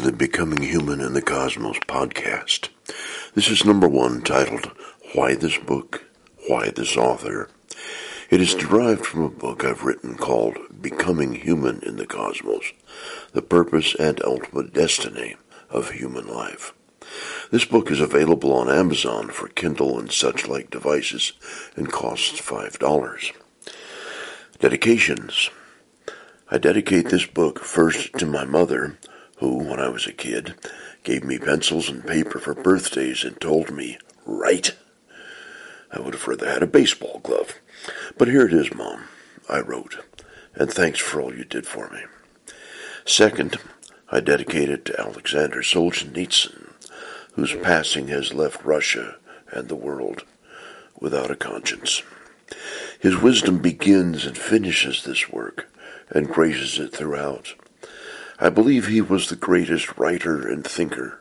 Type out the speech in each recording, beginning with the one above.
The Becoming Human in the Cosmos podcast. This is number one titled Why This Book? Why This Author? It is derived from a book I've written called Becoming Human in the Cosmos The Purpose and Ultimate Destiny of Human Life. This book is available on Amazon for Kindle and such like devices and costs $5. Dedications. I dedicate this book first to my mother, who, when I was a kid, gave me pencils and paper for birthdays and told me, write. I would have rather had a baseball glove. But here it is, Mom. I wrote, and thanks for all you did for me. Second, I dedicate it to Alexander Solzhenitsyn, whose passing has left Russia and the world without a conscience. His wisdom begins and finishes this work and graces it throughout. I believe he was the greatest writer and thinker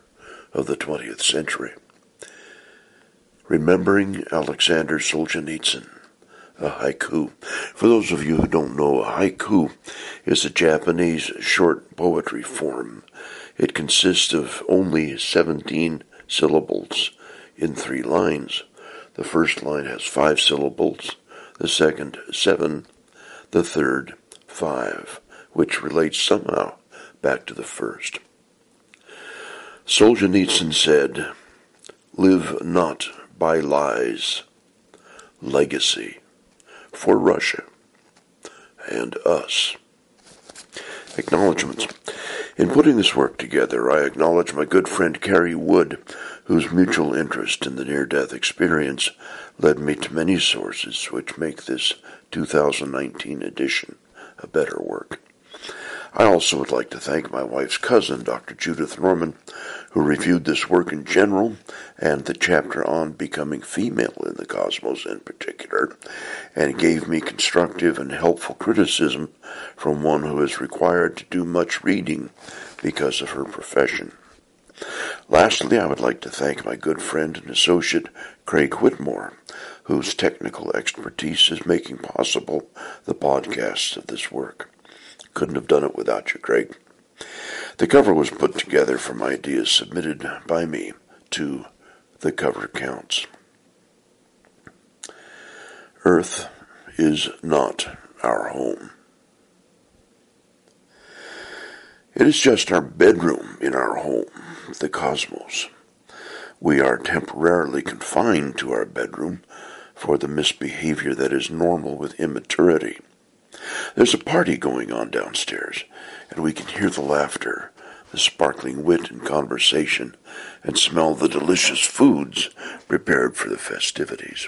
of the 20th century. Remembering Alexander Solzhenitsyn, a haiku. For those of you who don't know, a haiku is a Japanese short poetry form. It consists of only 17 syllables in three lines. The first line has five syllables, the second seven, the third five, which relates somehow back to the first. Solzhenitsyn said, Live not by lies. Legacy for Russia and us. Acknowledgements. In putting this work together, I acknowledge my good friend Carrie Wood, whose mutual interest in the near death experience led me to many sources which make this 2019 edition a better work. I also would like to thank my wife's cousin, Dr. Judith Norman, who reviewed this work in general and the chapter on becoming female in the cosmos in particular, and gave me constructive and helpful criticism from one who is required to do much reading because of her profession. Lastly, I would like to thank my good friend and associate Craig Whitmore, whose technical expertise is making possible the podcasts of this work. Couldn't have done it without you, Craig. The cover was put together from ideas submitted by me to the cover counts. Earth is not our home. It is just our bedroom in our home, the cosmos. We are temporarily confined to our bedroom for the misbehavior that is normal with immaturity. There's a party going on downstairs, and we can hear the laughter, the sparkling wit and conversation, and smell the delicious foods prepared for the festivities.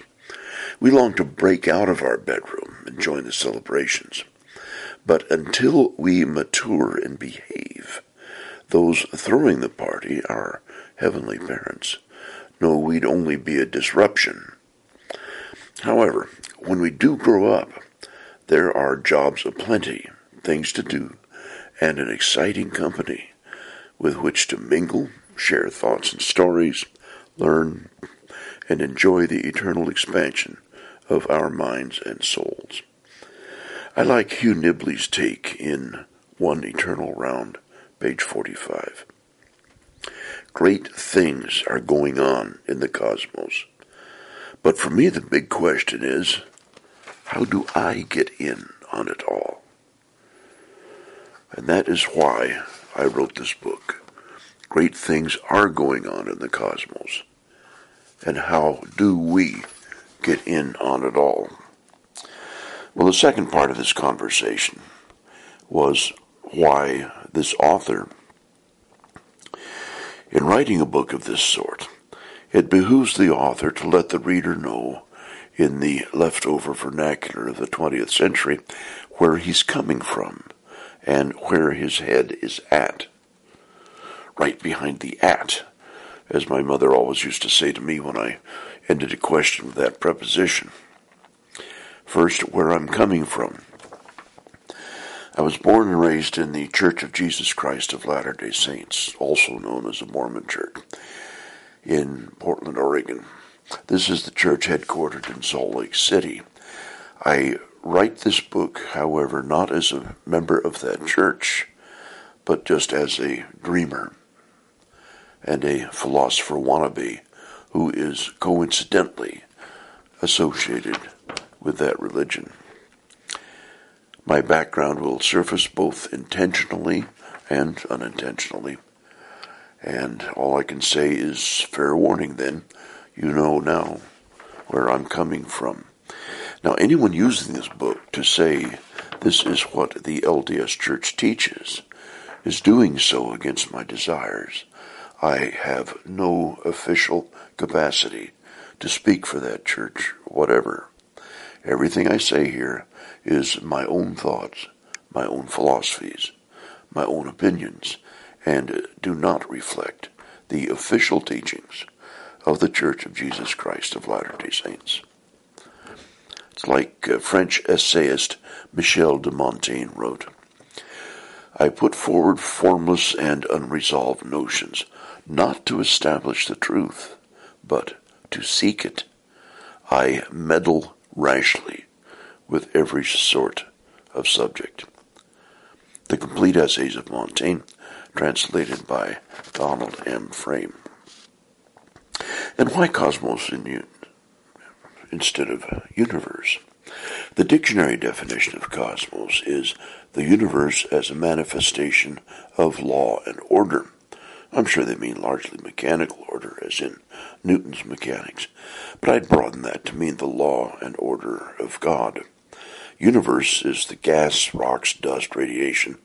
We long to break out of our bedroom and join the celebrations. But until we mature and behave, those throwing the party, our heavenly parents, know we'd only be a disruption. However, when we do grow up, there are jobs aplenty, things to do, and an exciting company with which to mingle, share thoughts and stories, learn, and enjoy the eternal expansion of our minds and souls. I like Hugh Nibley's take in One Eternal Round, page 45. Great things are going on in the cosmos. But for me, the big question is how do I get in on it all? And that is why I wrote this book. Great things are going on in the cosmos. And how do we get in on it all? Well, the second part of this conversation was why this author, in writing a book of this sort, it behooves the author to let the reader know in the leftover vernacular of the 20th century where he's coming from and where his head is at. Right behind the at, as my mother always used to say to me when I ended a question with that preposition. First, where I'm coming from. I was born and raised in the Church of Jesus Christ of Latter day Saints, also known as a Mormon church, in Portland, Oregon. This is the church headquartered in Salt Lake City. I write this book, however, not as a member of that church, but just as a dreamer and a philosopher wannabe who is coincidentally associated with that religion. My background will surface both intentionally and unintentionally. And all I can say is fair warning then, you know now where I'm coming from. Now, anyone using this book to say this is what the LDS Church teaches is doing so against my desires. I have no official capacity to speak for that church, whatever. Everything I say here is my own thoughts, my own philosophies, my own opinions, and do not reflect the official teachings of the Church of Jesus Christ of Latter-day Saints. It's like French essayist Michel de Montaigne wrote, I put forward formless and unresolved notions, not to establish the truth, but to seek it. I meddle rashly with every sort of subject. The Complete Essays of Montaigne, translated by Donald M. Frame. And why cosmos in, instead of universe? The dictionary definition of cosmos is the universe as a manifestation of law and order. I'm sure they mean largely mechanical order, as in Newton's mechanics, but I'd broaden that to mean the law and order of God. Universe is the gas, rocks, dust, radiation,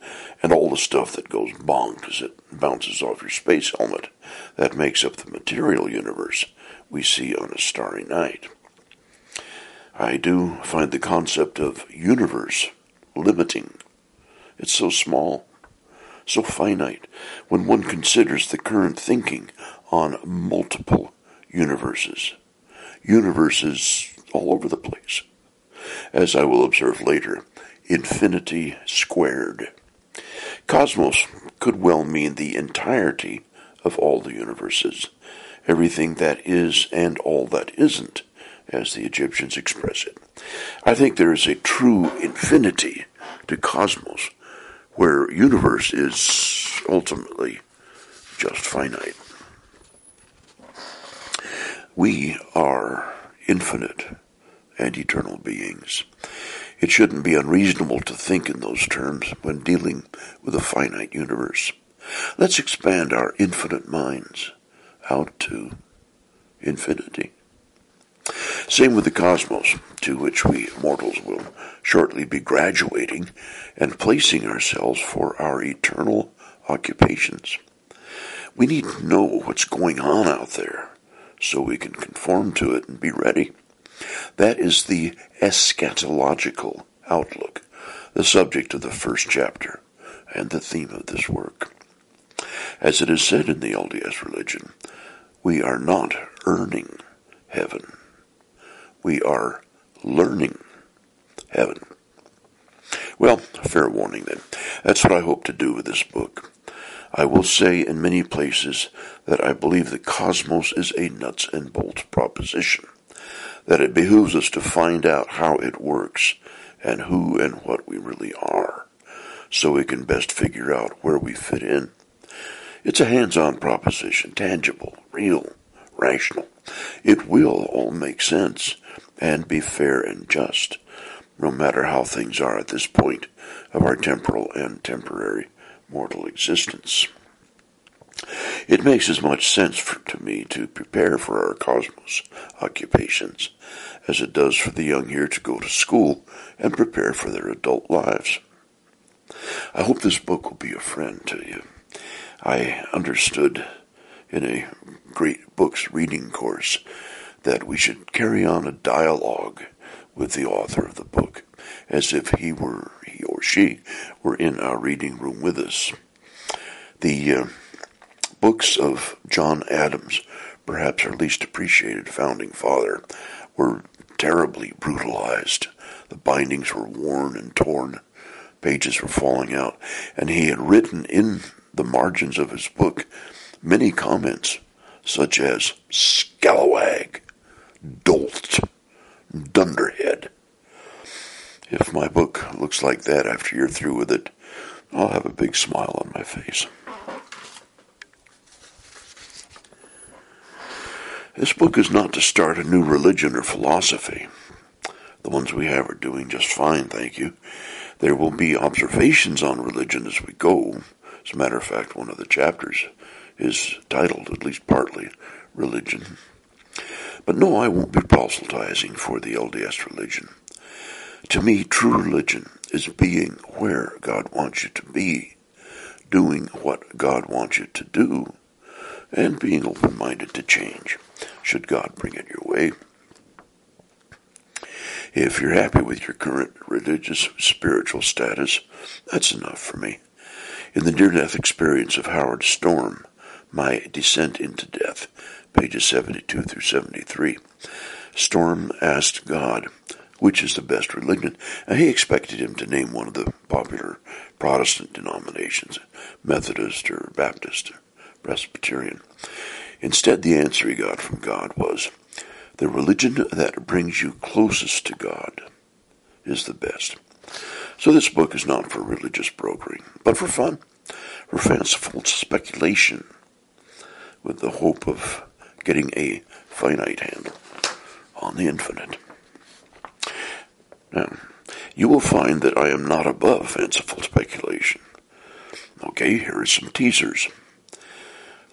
and all the stuff that goes bonk as it bounces off your space helmet. That makes up the material universe we see on a starry night. I do find the concept of universe limiting. It's so small so finite when one considers the current thinking on multiple universes. Universes all over the place. As I will observe later, infinity squared. Cosmos could well mean the entirety of all the universes, everything that is and all that isn't, as the Egyptians express it. I think there is a true infinity to cosmos where universe is ultimately just finite. We are infinite and eternal beings. It shouldn't be unreasonable to think in those terms when dealing with a finite universe. Let's expand our infinite minds out to infinity. Same with the cosmos, to which we mortals will shortly be graduating and placing ourselves for our eternal occupations. We need to know what's going on out there so we can conform to it and be ready. That is the eschatological outlook, the subject of the first chapter and the theme of this work. As it is said in the LDS religion, we are not earning heaven we are learning heaven. Well, fair warning then. That's what I hope to do with this book. I will say in many places that I believe the cosmos is a nuts and bolts proposition, that it behooves us to find out how it works and who and what we really are, so we can best figure out where we fit in. It's a hands-on proposition, tangible, real, rational. It will all make sense and be fair and just, no matter how things are at this point of our temporal and temporary mortal existence. It makes as much sense for, to me to prepare for our cosmos occupations as it does for the young here to go to school and prepare for their adult lives. I hope this book will be a friend to you. I understood in a great books reading course that we should carry on a dialogue with the author of the book as if he were he or she were in our reading room with us. The uh, books of John Adams, perhaps our least appreciated founding father, were terribly brutalized. The bindings were worn and torn, pages were falling out, and he had written in the margins of his book many comments such as scalawag, dolt, dunderhead. If my book looks like that after you're through with it, I'll have a big smile on my face. This book is not to start a new religion or philosophy. The ones we have are doing just fine, thank you. There will be observations on religion as we go. As a matter of fact, one of the chapters is titled, at least partly, Religion. But no, I won't be proselytizing for the LDS religion. To me, true religion is being where God wants you to be, doing what God wants you to do, and being open minded to change should God bring it your way. If you're happy with your current religious spiritual status, that's enough for me. In the near death experience of Howard Storm, My Descent into Death, pages 72 through 73, Storm asked God, which is the best religion, and he expected him to name one of the popular Protestant denominations, Methodist or Baptist or Presbyterian. Instead, the answer he got from God was, The religion that brings you closest to God is the best. So this book is not for religious brokering, but for fun, for fanciful speculation, with the hope of getting a finite handle on the infinite. Now, you will find that I am not above fanciful speculation. Okay, here are some teasers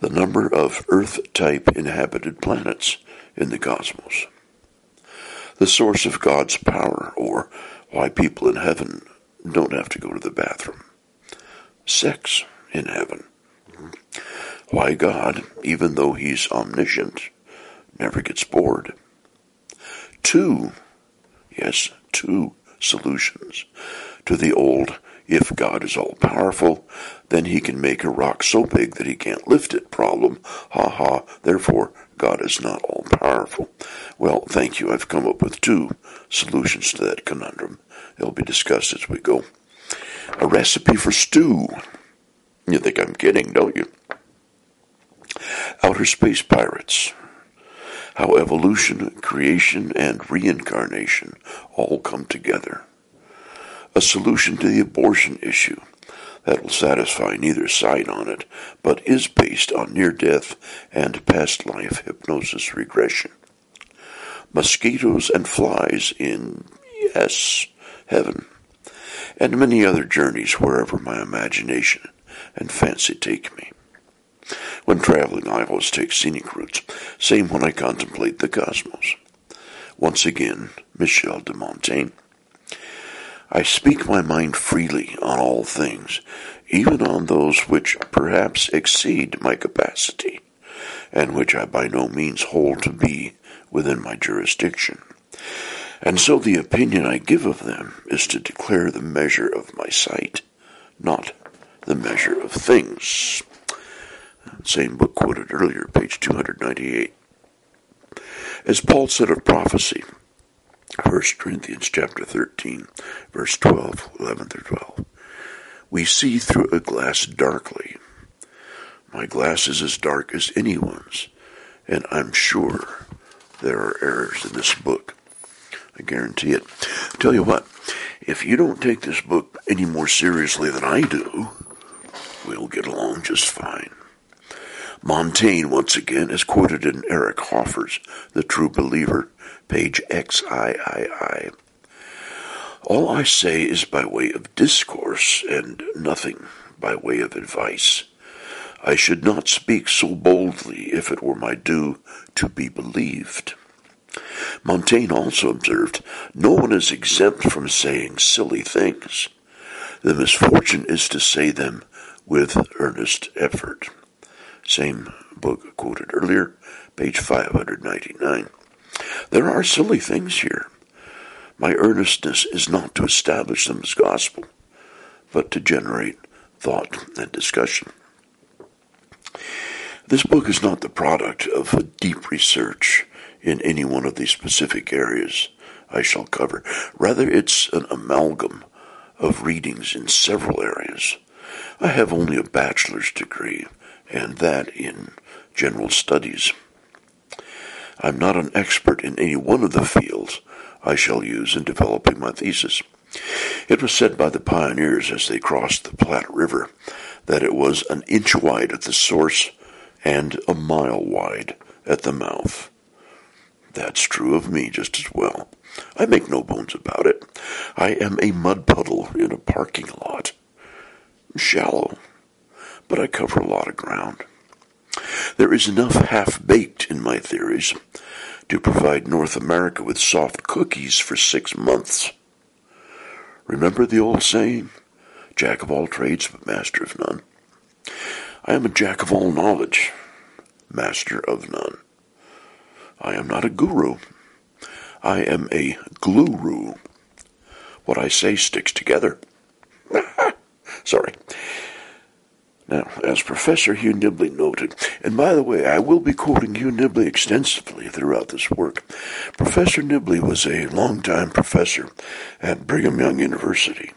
the number of Earth-type inhabited planets in the cosmos, the source of God's power, or why people in heaven don't have to go to the bathroom, sex in heaven, why God, even though he's omniscient, never gets bored. Two, yes, two solutions to the old if God is all powerful, then he can make a rock so big that he can't lift it problem. Ha ha, therefore God is not all powerful. Well, thank you. I've come up with two solutions to that conundrum. They'll be discussed as we go. A recipe for stew. You think I'm kidding, don't you? Outer space pirates. How evolution, creation, and reincarnation all come together a solution to the abortion issue that will satisfy neither side on it, but is based on near death and past life hypnosis regression. Mosquitoes and flies in, yes, heaven, and many other journeys wherever my imagination and fancy take me. When traveling, I always take scenic routes, same when I contemplate the cosmos. Once again, Michel de Montaigne. I speak my mind freely on all things, even on those which perhaps exceed my capacity, and which I by no means hold to be within my jurisdiction. And so the opinion I give of them is to declare the measure of my sight, not the measure of things. Same book quoted earlier, page 298. As Paul said of prophecy, 1 Corinthians chapter 13, verse 12, 11 through 12. We see through a glass darkly. My glass is as dark as anyone's, and I'm sure there are errors in this book. I guarantee it. I tell you what, if you don't take this book any more seriously than I do, we'll get along just fine. Montaigne, once again, is quoted in Eric Hoffer's The True Believer, page XIII. All I say is by way of discourse, and nothing by way of advice. I should not speak so boldly if it were my due to be believed. Montaigne also observed, No one is exempt from saying silly things. The misfortune is to say them with earnest effort. Same book quoted earlier, page 599. There are silly things here. My earnestness is not to establish them as gospel, but to generate thought and discussion. This book is not the product of a deep research in any one of these specific areas I shall cover. Rather, it's an amalgam of readings in several areas. I have only a bachelor's degree, and that in general studies. I'm not an expert in any one of the fields I shall use in developing my thesis. It was said by the pioneers as they crossed the Platte River that it was an inch wide at the source and a mile wide at the mouth. That's true of me just as well. I make no bones about it. I am a mud puddle in a parking lot. Shallow, but I cover a lot of ground. There is enough half baked in my theories to provide North America with soft cookies for six months. Remember the old saying? Jack of all trades, but master of none. I am a jack of all knowledge, master of none. I am not a guru. I am a gluru. What I say sticks together. Sorry. Now, as Professor Hugh Nibley noted, and by the way, I will be quoting Hugh Nibley extensively throughout this work. Professor Nibley was a longtime professor at Brigham Young University,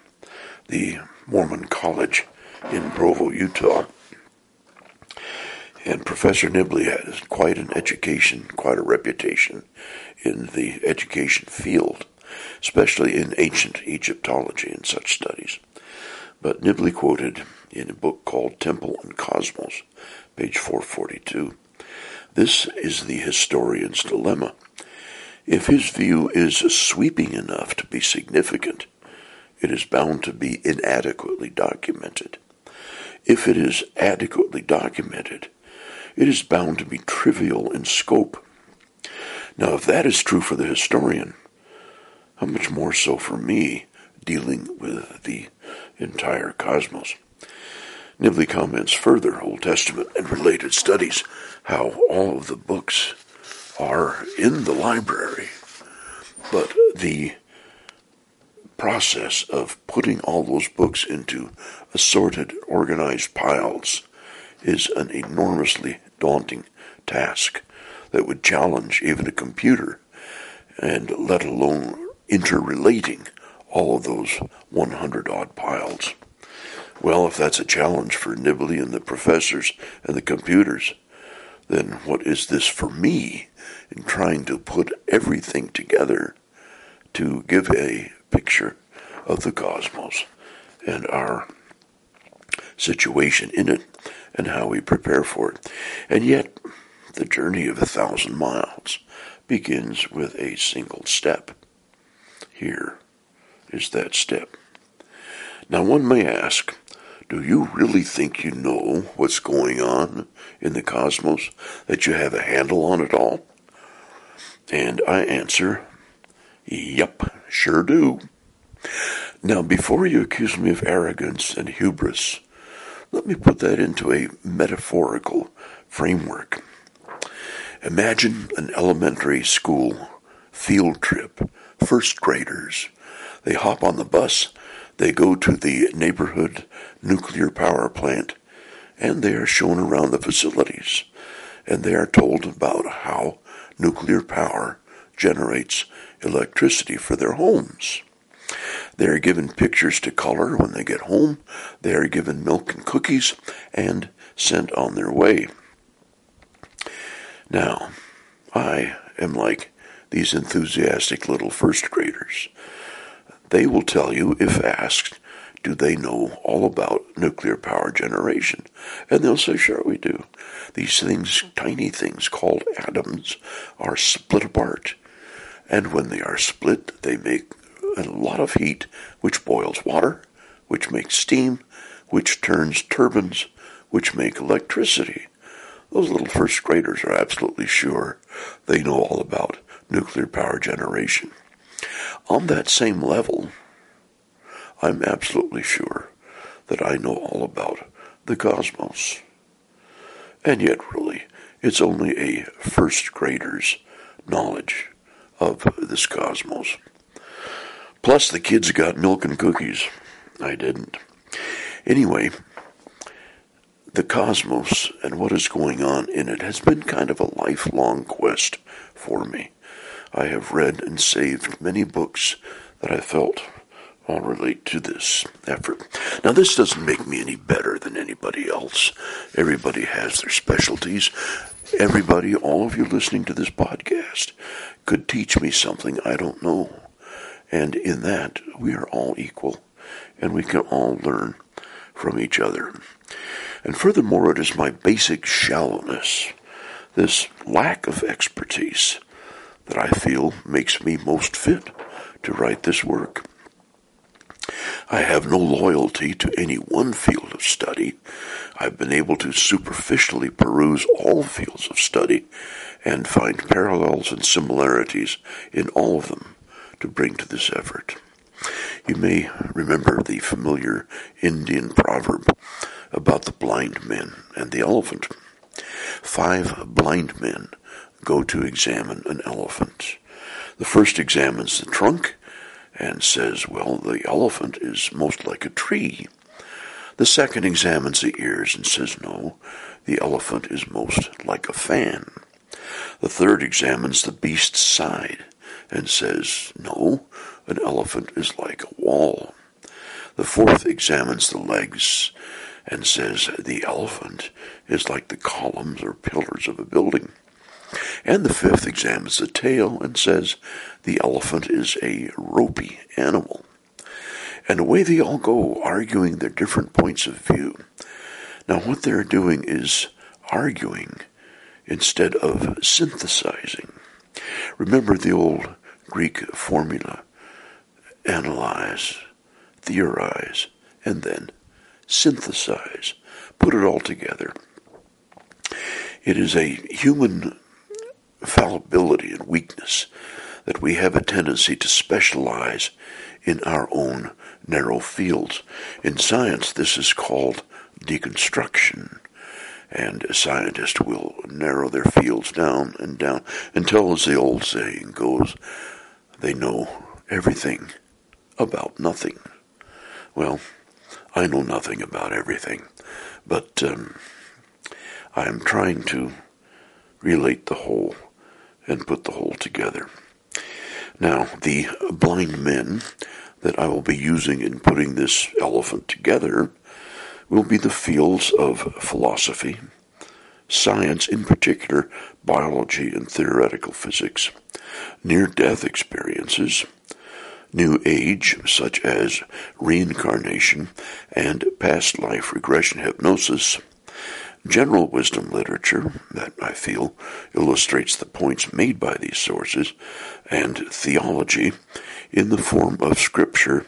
the Mormon college in Provo, Utah. And Professor Nibley has quite an education, quite a reputation in the education field, especially in ancient Egyptology and such studies. But Nibley quoted in a book called Temple and Cosmos, page 442. This is the historian's dilemma. If his view is sweeping enough to be significant, it is bound to be inadequately documented. If it is adequately documented, it is bound to be trivial in scope. Now, if that is true for the historian, how much more so for me dealing with the entire cosmos? Nibley comments further Old Testament and related studies how all of the books are in the library, but the process of putting all those books into assorted, organized piles is an enormously daunting task that would challenge even a computer, and let alone interrelating all of those 100 odd piles. Well, if that's a challenge for Nibley and the professors and the computers, then what is this for me in trying to put everything together to give a picture of the cosmos and our situation in it and how we prepare for it. And yet, the journey of a thousand miles begins with a single step. Here is that step. Now, one may ask, do you really think you know what's going on in the cosmos, that you have a handle on it all? And I answer, Yep, sure do. Now, before you accuse me of arrogance and hubris, let me put that into a metaphorical framework. Imagine an elementary school field trip, first graders. They hop on the bus they go to the neighborhood nuclear power plant and they are shown around the facilities and they are told about how nuclear power generates electricity for their homes. They are given pictures to color when they get home. They are given milk and cookies and sent on their way. Now, I am like these enthusiastic little first graders. They will tell you, if asked, do they know all about nuclear power generation? And they'll say, sure, we do. These things, tiny things called atoms, are split apart. And when they are split, they make a lot of heat, which boils water, which makes steam, which turns turbines, which make electricity. Those little first graders are absolutely sure they know all about nuclear power generation. On that same level, I'm absolutely sure that I know all about the cosmos. And yet, really, it's only a first grader's knowledge of this cosmos. Plus, the kids got milk and cookies. I didn't. Anyway, the cosmos and what is going on in it has been kind of a lifelong quest for me. I have read and saved many books that I felt all relate to this effort. Now, this doesn't make me any better than anybody else. Everybody has their specialties. Everybody, all of you listening to this podcast, could teach me something I don't know. And in that, we are all equal, and we can all learn from each other. And furthermore, it is my basic shallowness, this lack of expertise, that I feel makes me most fit to write this work. I have no loyalty to any one field of study. I've been able to superficially peruse all fields of study and find parallels and similarities in all of them to bring to this effort. You may remember the familiar Indian proverb about the blind men and the elephant. Five blind men go to examine an elephant. The first examines the trunk and says, well, the elephant is most like a tree. The second examines the ears and says, no, the elephant is most like a fan. The third examines the beast's side and says, no, an elephant is like a wall. The fourth examines the legs and says, the elephant is like the columns or pillars of a building. And the fifth examines the tail and says the elephant is a ropey animal. And away they all go, arguing their different points of view. Now, what they're doing is arguing instead of synthesizing. Remember the old Greek formula analyze, theorize, and then synthesize. Put it all together. It is a human fallibility and weakness that we have a tendency to specialize in our own narrow fields. In science, this is called deconstruction. And scientists will narrow their fields down and down until, as the old saying goes, they know everything about nothing. Well, I know nothing about everything, but um, I am trying to relate the whole and put the whole together. Now, the blind men that I will be using in putting this elephant together will be the fields of philosophy, science, in particular biology and theoretical physics, near death experiences, New Age, such as reincarnation and past life regression hypnosis, general wisdom literature that I feel illustrates the points made by these sources, and theology in the form of scripture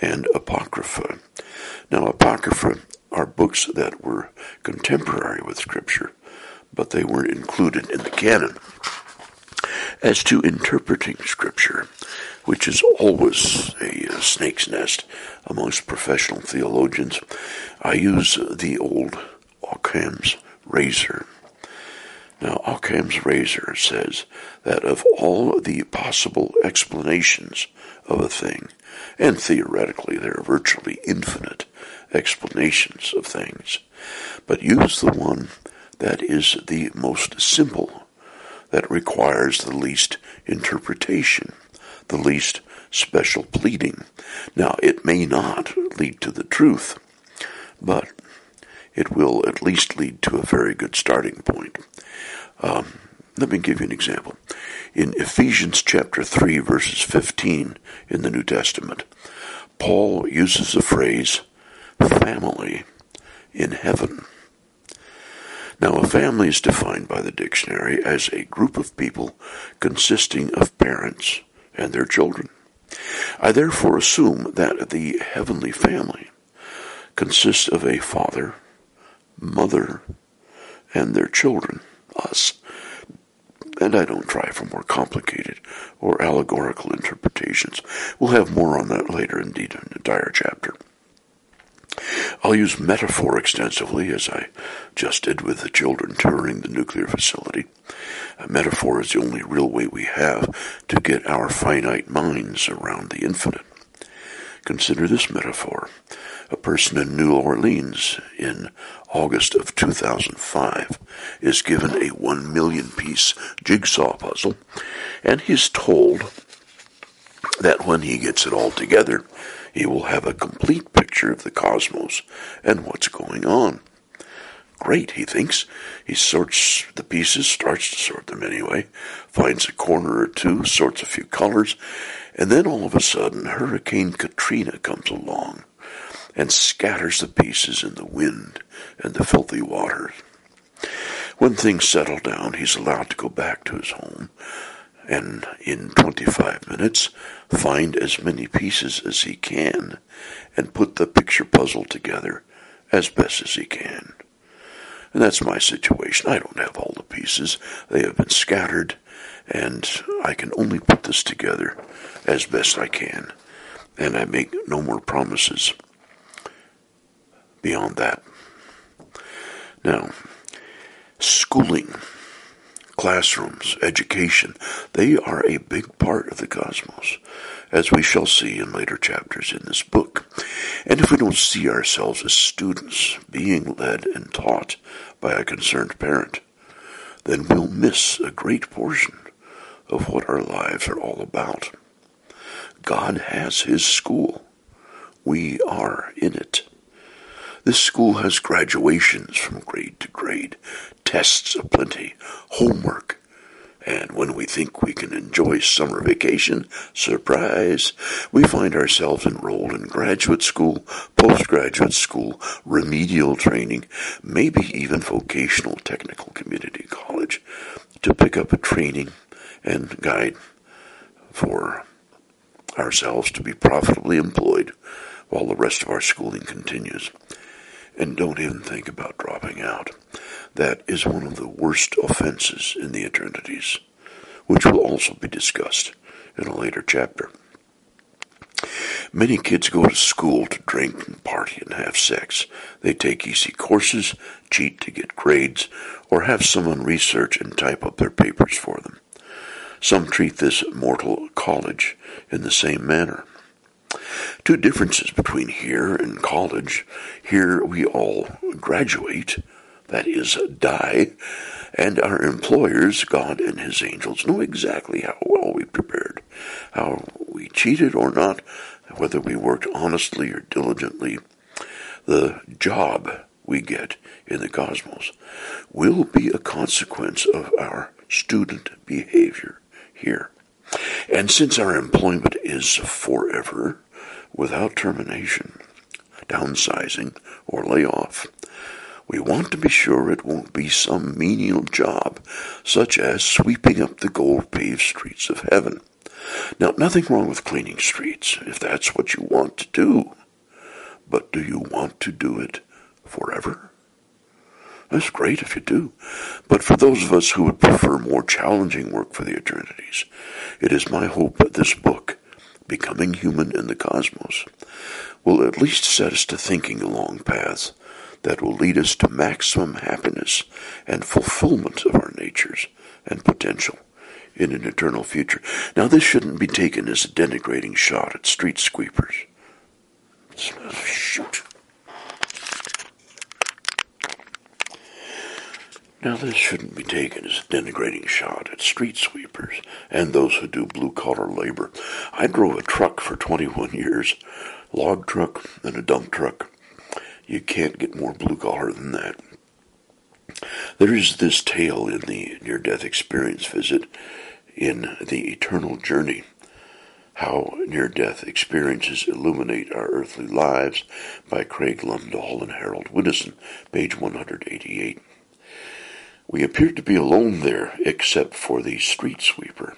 and apocrypha. Now, apocrypha are books that were contemporary with scripture, but they weren't included in the canon. As to interpreting scripture, which is always a, a snake's nest amongst professional theologians, I use the old Occam's razor. Now, Occam's razor says that of all the possible explanations of a thing, and theoretically there are virtually infinite explanations of things, but use the one that is the most simple, that requires the least interpretation, the least special pleading. Now, it may not lead to the truth, but it will at least lead to a very good starting point. Um, let me give you an example. In Ephesians chapter 3, verses 15 in the New Testament, Paul uses the phrase family in heaven. Now, a family is defined by the dictionary as a group of people consisting of parents and their children. I therefore assume that the heavenly family consists of a father, mother, and their children, us. And I don't try for more complicated or allegorical interpretations. We'll have more on that later, indeed, in an entire chapter. I'll use metaphor extensively, as I just did with the children touring the nuclear facility. A metaphor is the only real way we have to get our finite minds around the infinite. Consider this metaphor. A person in New Orleans in August of 2005 is given a one million piece jigsaw puzzle, and he's told that when he gets it all together, he will have a complete picture of the cosmos and what's going on. Great, he thinks. He sorts the pieces, starts to sort them anyway, finds a corner or two, sorts a few colors, And then all of a sudden, Hurricane Katrina comes along and scatters the pieces in the wind and the filthy waters. When things settle down, he's allowed to go back to his home and in 25 minutes find as many pieces as he can and put the picture puzzle together as best as he can. And that's my situation. I don't have all the pieces. They have been scattered, and I can only put this together as best I can. And I make no more promises beyond that. Now, schooling, classrooms, education, they are a big part of the cosmos, as we shall see in later chapters in this book. And if we don't see ourselves as students being led and taught by a concerned parent, then we'll miss a great portion of what our lives are all about. God has His school. We are in it. This school has graduations from grade to grade, tests aplenty, homework, and when we think we can enjoy summer vacation, surprise, we find ourselves enrolled in graduate school, postgraduate school, remedial training, maybe even vocational technical community college to pick up a training and guide for ourselves to be profitably employed while the rest of our schooling continues. And don't even think about dropping out. That is one of the worst offenses in the eternities, which will also be discussed in a later chapter. Many kids go to school to drink and party and have sex. They take easy courses, cheat to get grades, or have someone research and type up their papers for them. Some treat this mortal college in the same manner. Two differences between here and college. Here we all graduate, that is, die, and our employers, God and His angels, know exactly how well we prepared, how we cheated or not, whether we worked honestly or diligently. The job we get in the cosmos will be a consequence of our student behavior here. And since our employment is forever, without termination, downsizing, or layoff, we want to be sure it won't be some menial job, such as sweeping up the gold paved streets of heaven. Now, nothing wrong with cleaning streets, if that's what you want to do. But do you want to do it forever? That's great if you do. But for those of us who would prefer more challenging work for the eternities, it is my hope that this book, Becoming Human in the Cosmos, will at least set us to thinking along paths that will lead us to maximum happiness and fulfillment of our natures and potential in an eternal future. Now, this shouldn't be taken as a denigrating shot at street sweepers. Shoot. Now, this shouldn't be taken as a denigrating shot at street sweepers and those who do blue collar labor. I drove a truck for 21 years, log truck and a dump truck. You can't get more blue collar than that. There is this tale in the near death experience visit in The Eternal Journey how Near Death Experiences Illuminate Our Earthly Lives by Craig Lundahl and Harold Widdison, page 188. We appeared to be alone there, except for the street sweeper.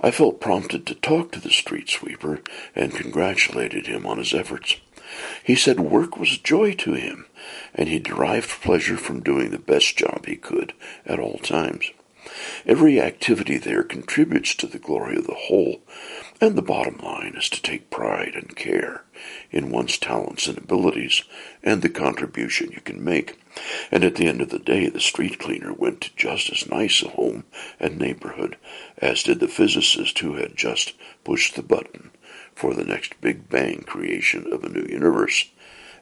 I felt prompted to talk to the street sweeper and congratulated him on his efforts. He said work was joy to him, and he derived pleasure from doing the best job he could at all times. Every activity there contributes to the glory of the whole, and the bottom line is to take pride and care in one's talents and abilities and the contribution you can make. And at the end of the day, the street cleaner went to just as nice a home and neighborhood as did the physicist who had just pushed the button for the next Big Bang creation of a new universe.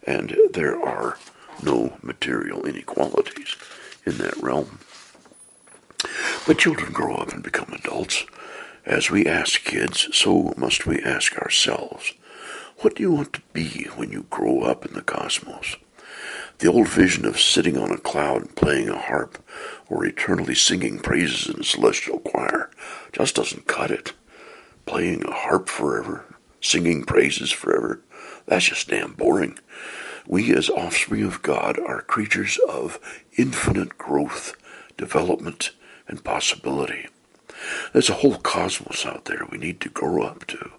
And there are no material inequalities in that realm. But children grow up and become adults. As we ask kids, so must we ask ourselves, what do you want to be when you grow up in the cosmos? The old vision of sitting on a cloud and playing a harp or eternally singing praises in a celestial choir just doesn't cut it. playing a harp forever, singing praises forever. That's just damn boring. We, as offspring of God, are creatures of infinite growth, development, and possibility. There's a whole cosmos out there we need to grow up to,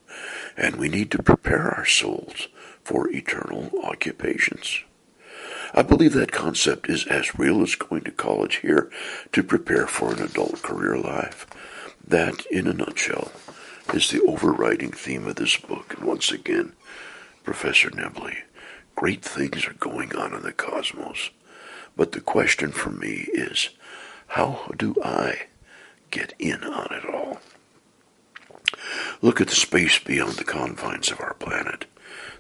and we need to prepare our souls for eternal occupations. I believe that concept is as real as going to college here to prepare for an adult career life. That, in a nutshell, is the overriding theme of this book. And once again, Professor Nibley, great things are going on in the cosmos. But the question for me is, how do I get in on it all? Look at the space beyond the confines of our planet.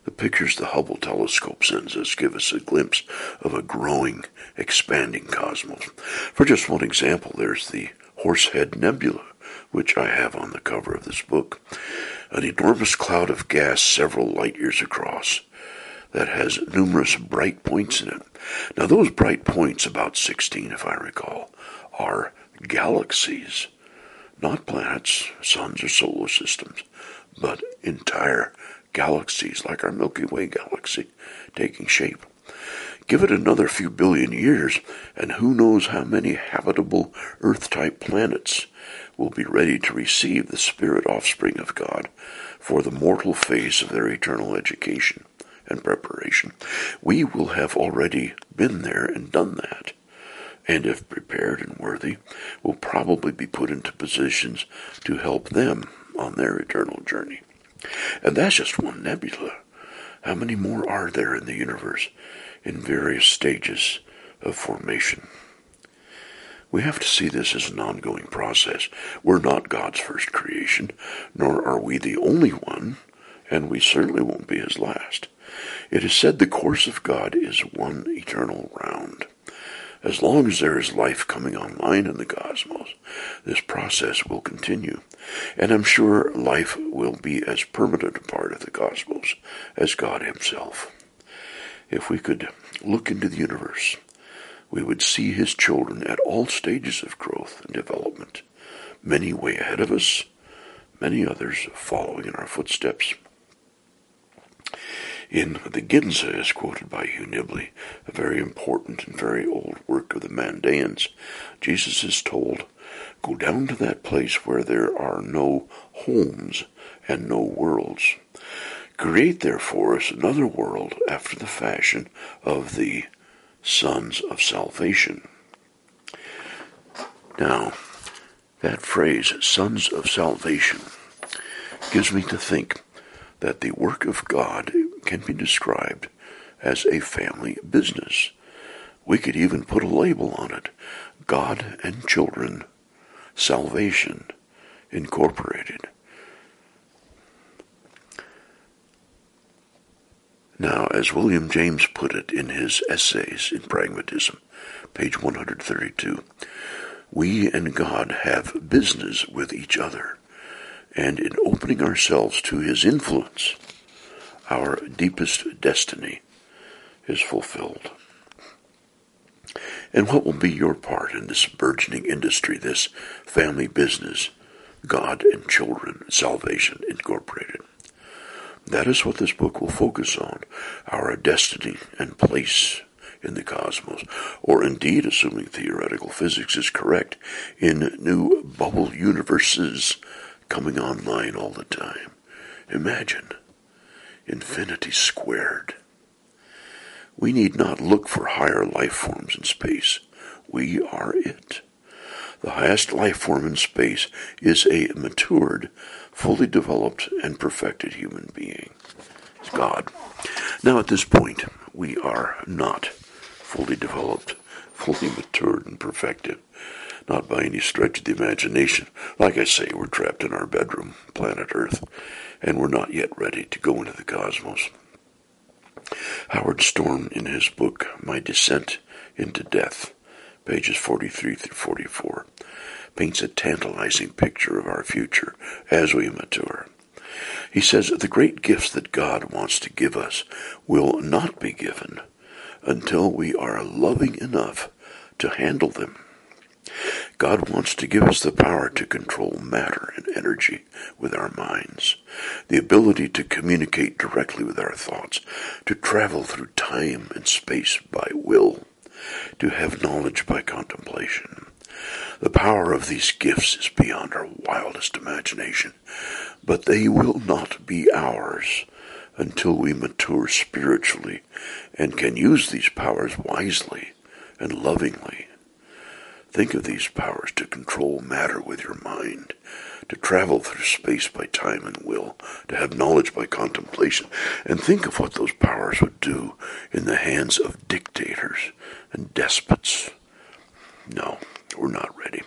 The pictures the Hubble telescope sends us give us a glimpse of a growing, expanding cosmos. For just one example, there's the Horsehead Nebula, which I have on the cover of this book. An enormous cloud of gas several light years across that has numerous bright points in it. Now, those bright points, about 16 if I recall, are galaxies, not planets, suns, or solar systems, but entire galaxies like our Milky Way galaxy taking shape. Give it another few billion years, and who knows how many habitable Earth type planets will be ready to receive the spirit offspring of God for the mortal phase of their eternal education and preparation. We will have already been there and done that, and if prepared and worthy, will probably be put into positions to help them on their eternal journey. And that's just one nebula. How many more are there in the universe in various stages of formation? We have to see this as an ongoing process. We're not God's first creation, nor are we the only one, and we certainly won't be his last. It is said the course of God is one eternal round. As long as there is life coming online in the cosmos, this process will continue. And I'm sure life will be as permanent a part of the cosmos as God Himself. If we could look into the universe, we would see His children at all stages of growth and development, many way ahead of us, many others following in our footsteps. In the Ginza, as quoted by Hugh Nibley, a very important and very old work of the Mandaeans, Jesus is told, Go down to that place where there are no homes and no worlds. Create there for us another world after the fashion of the sons of salvation. Now, that phrase, sons of salvation, gives me to think that the work of God can be described as a family business. We could even put a label on it God and Children Salvation Incorporated. Now, as William James put it in his Essays in Pragmatism, page 132, we and God have business with each other, and in opening ourselves to his influence, our deepest destiny is fulfilled. And what will be your part in this burgeoning industry, this family business, God and Children Salvation Incorporated? That is what this book will focus on, our destiny and place in the cosmos, or indeed, assuming theoretical physics is correct, in new bubble universes coming online all the time. Imagine infinity squared. We need not look for higher life forms in space. We are it. The highest life form in space is a matured, fully developed, and perfected human being. It's God. Now, at this point, we are not fully developed, fully matured, and perfected. Not by any stretch of the imagination. Like I say, we're trapped in our bedroom, planet Earth, and we're not yet ready to go into the cosmos. Howard Storm, in his book My Descent into Death, pages 43 through 44, paints a tantalizing picture of our future as we mature. He says the great gifts that God wants to give us will not be given until we are loving enough to handle them. God wants to give us the power to control matter and energy with our minds, the ability to communicate directly with our thoughts, to travel through time and space by will, to have knowledge by contemplation. The power of these gifts is beyond our wildest imagination, but they will not be ours until we mature spiritually and can use these powers wisely and lovingly. Think of these powers to control matter with your mind, to travel through space by time and will, to have knowledge by contemplation, and think of what those powers would do in the hands of dictators and despots. No, we're not ready.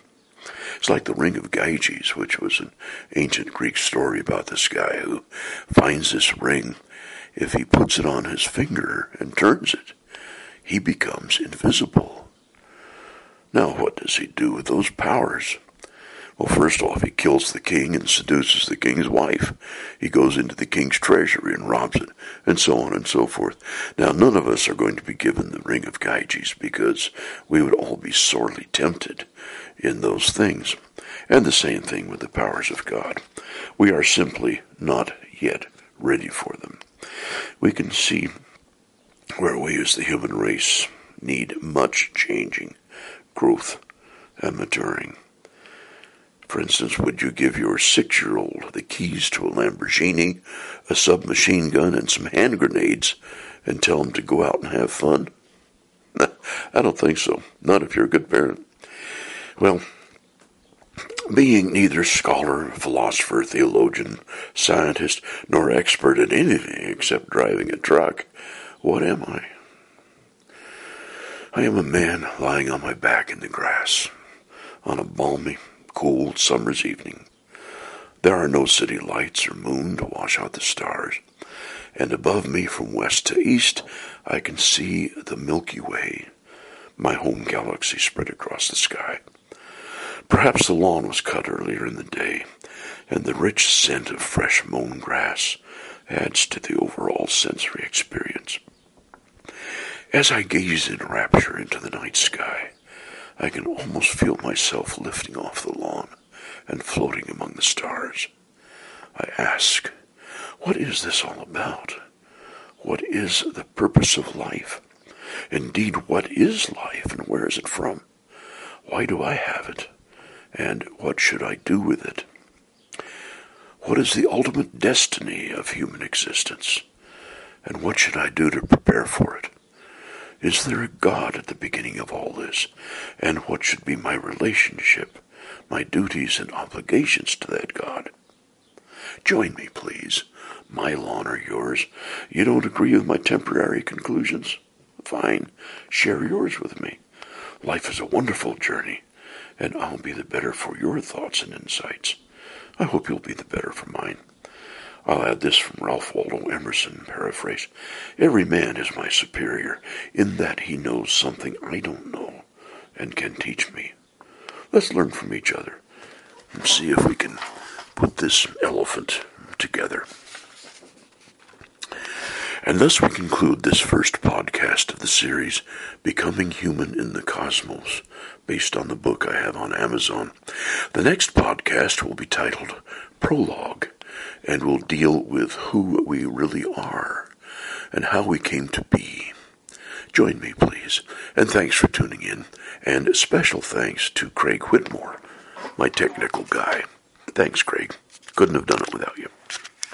It's like the Ring of Gyges, which was an ancient Greek story about this guy who finds this ring. If he puts it on his finger and turns it, he becomes invisible. Now, what does he do with those powers? Well, first off, he kills the king and seduces the king's wife. He goes into the king's treasury and robs it, and so on and so forth. Now, none of us are going to be given the ring of Gyges because we would all be sorely tempted in those things. And the same thing with the powers of God. We are simply not yet ready for them. We can see where we as the human race need much changing, growth, and maturing. For instance, would you give your six year old the keys to a Lamborghini, a submachine gun, and some hand grenades and tell him to go out and have fun? I don't think so. Not if you're a good parent. Well, being neither scholar, philosopher, theologian, scientist, nor expert at anything except driving a truck, what am I? I am a man lying on my back in the grass on a balmy, cool summer's evening. There are no city lights or moon to wash out the stars, and above me from west to east I can see the Milky Way, my home galaxy spread across the sky. Perhaps the lawn was cut earlier in the day, and the rich scent of fresh mown grass adds to the overall sensory experience. As I gaze in rapture into the night sky, I can almost feel myself lifting off the lawn and floating among the stars. I ask, what is this all about? What is the purpose of life? Indeed, what is life and where is it from? Why do I have it? And what should I do with it? What is the ultimate destiny of human existence? And what should I do to prepare for it? Is there a God at the beginning of all this? And what should be my relationship, my duties and obligations to that God? Join me, please. My lawn or yours. You don't agree with my temporary conclusions? Fine. Share yours with me. Life is a wonderful journey, and I'll be the better for your thoughts and insights. I hope you'll be the better for mine. I'll add this from Ralph Waldo Emerson, paraphrase. Every man is my superior in that he knows something I don't know and can teach me. Let's learn from each other and see if we can put this elephant together. And thus we conclude this first podcast of the series, Becoming Human in the Cosmos, based on the book I have on Amazon. The next podcast will be titled Prologue and will deal with who we really are and how we came to be. Join me, please, and thanks for tuning in, and special thanks to Craig Whitmore, my technical guy. Thanks, Craig. Couldn't have done it without you.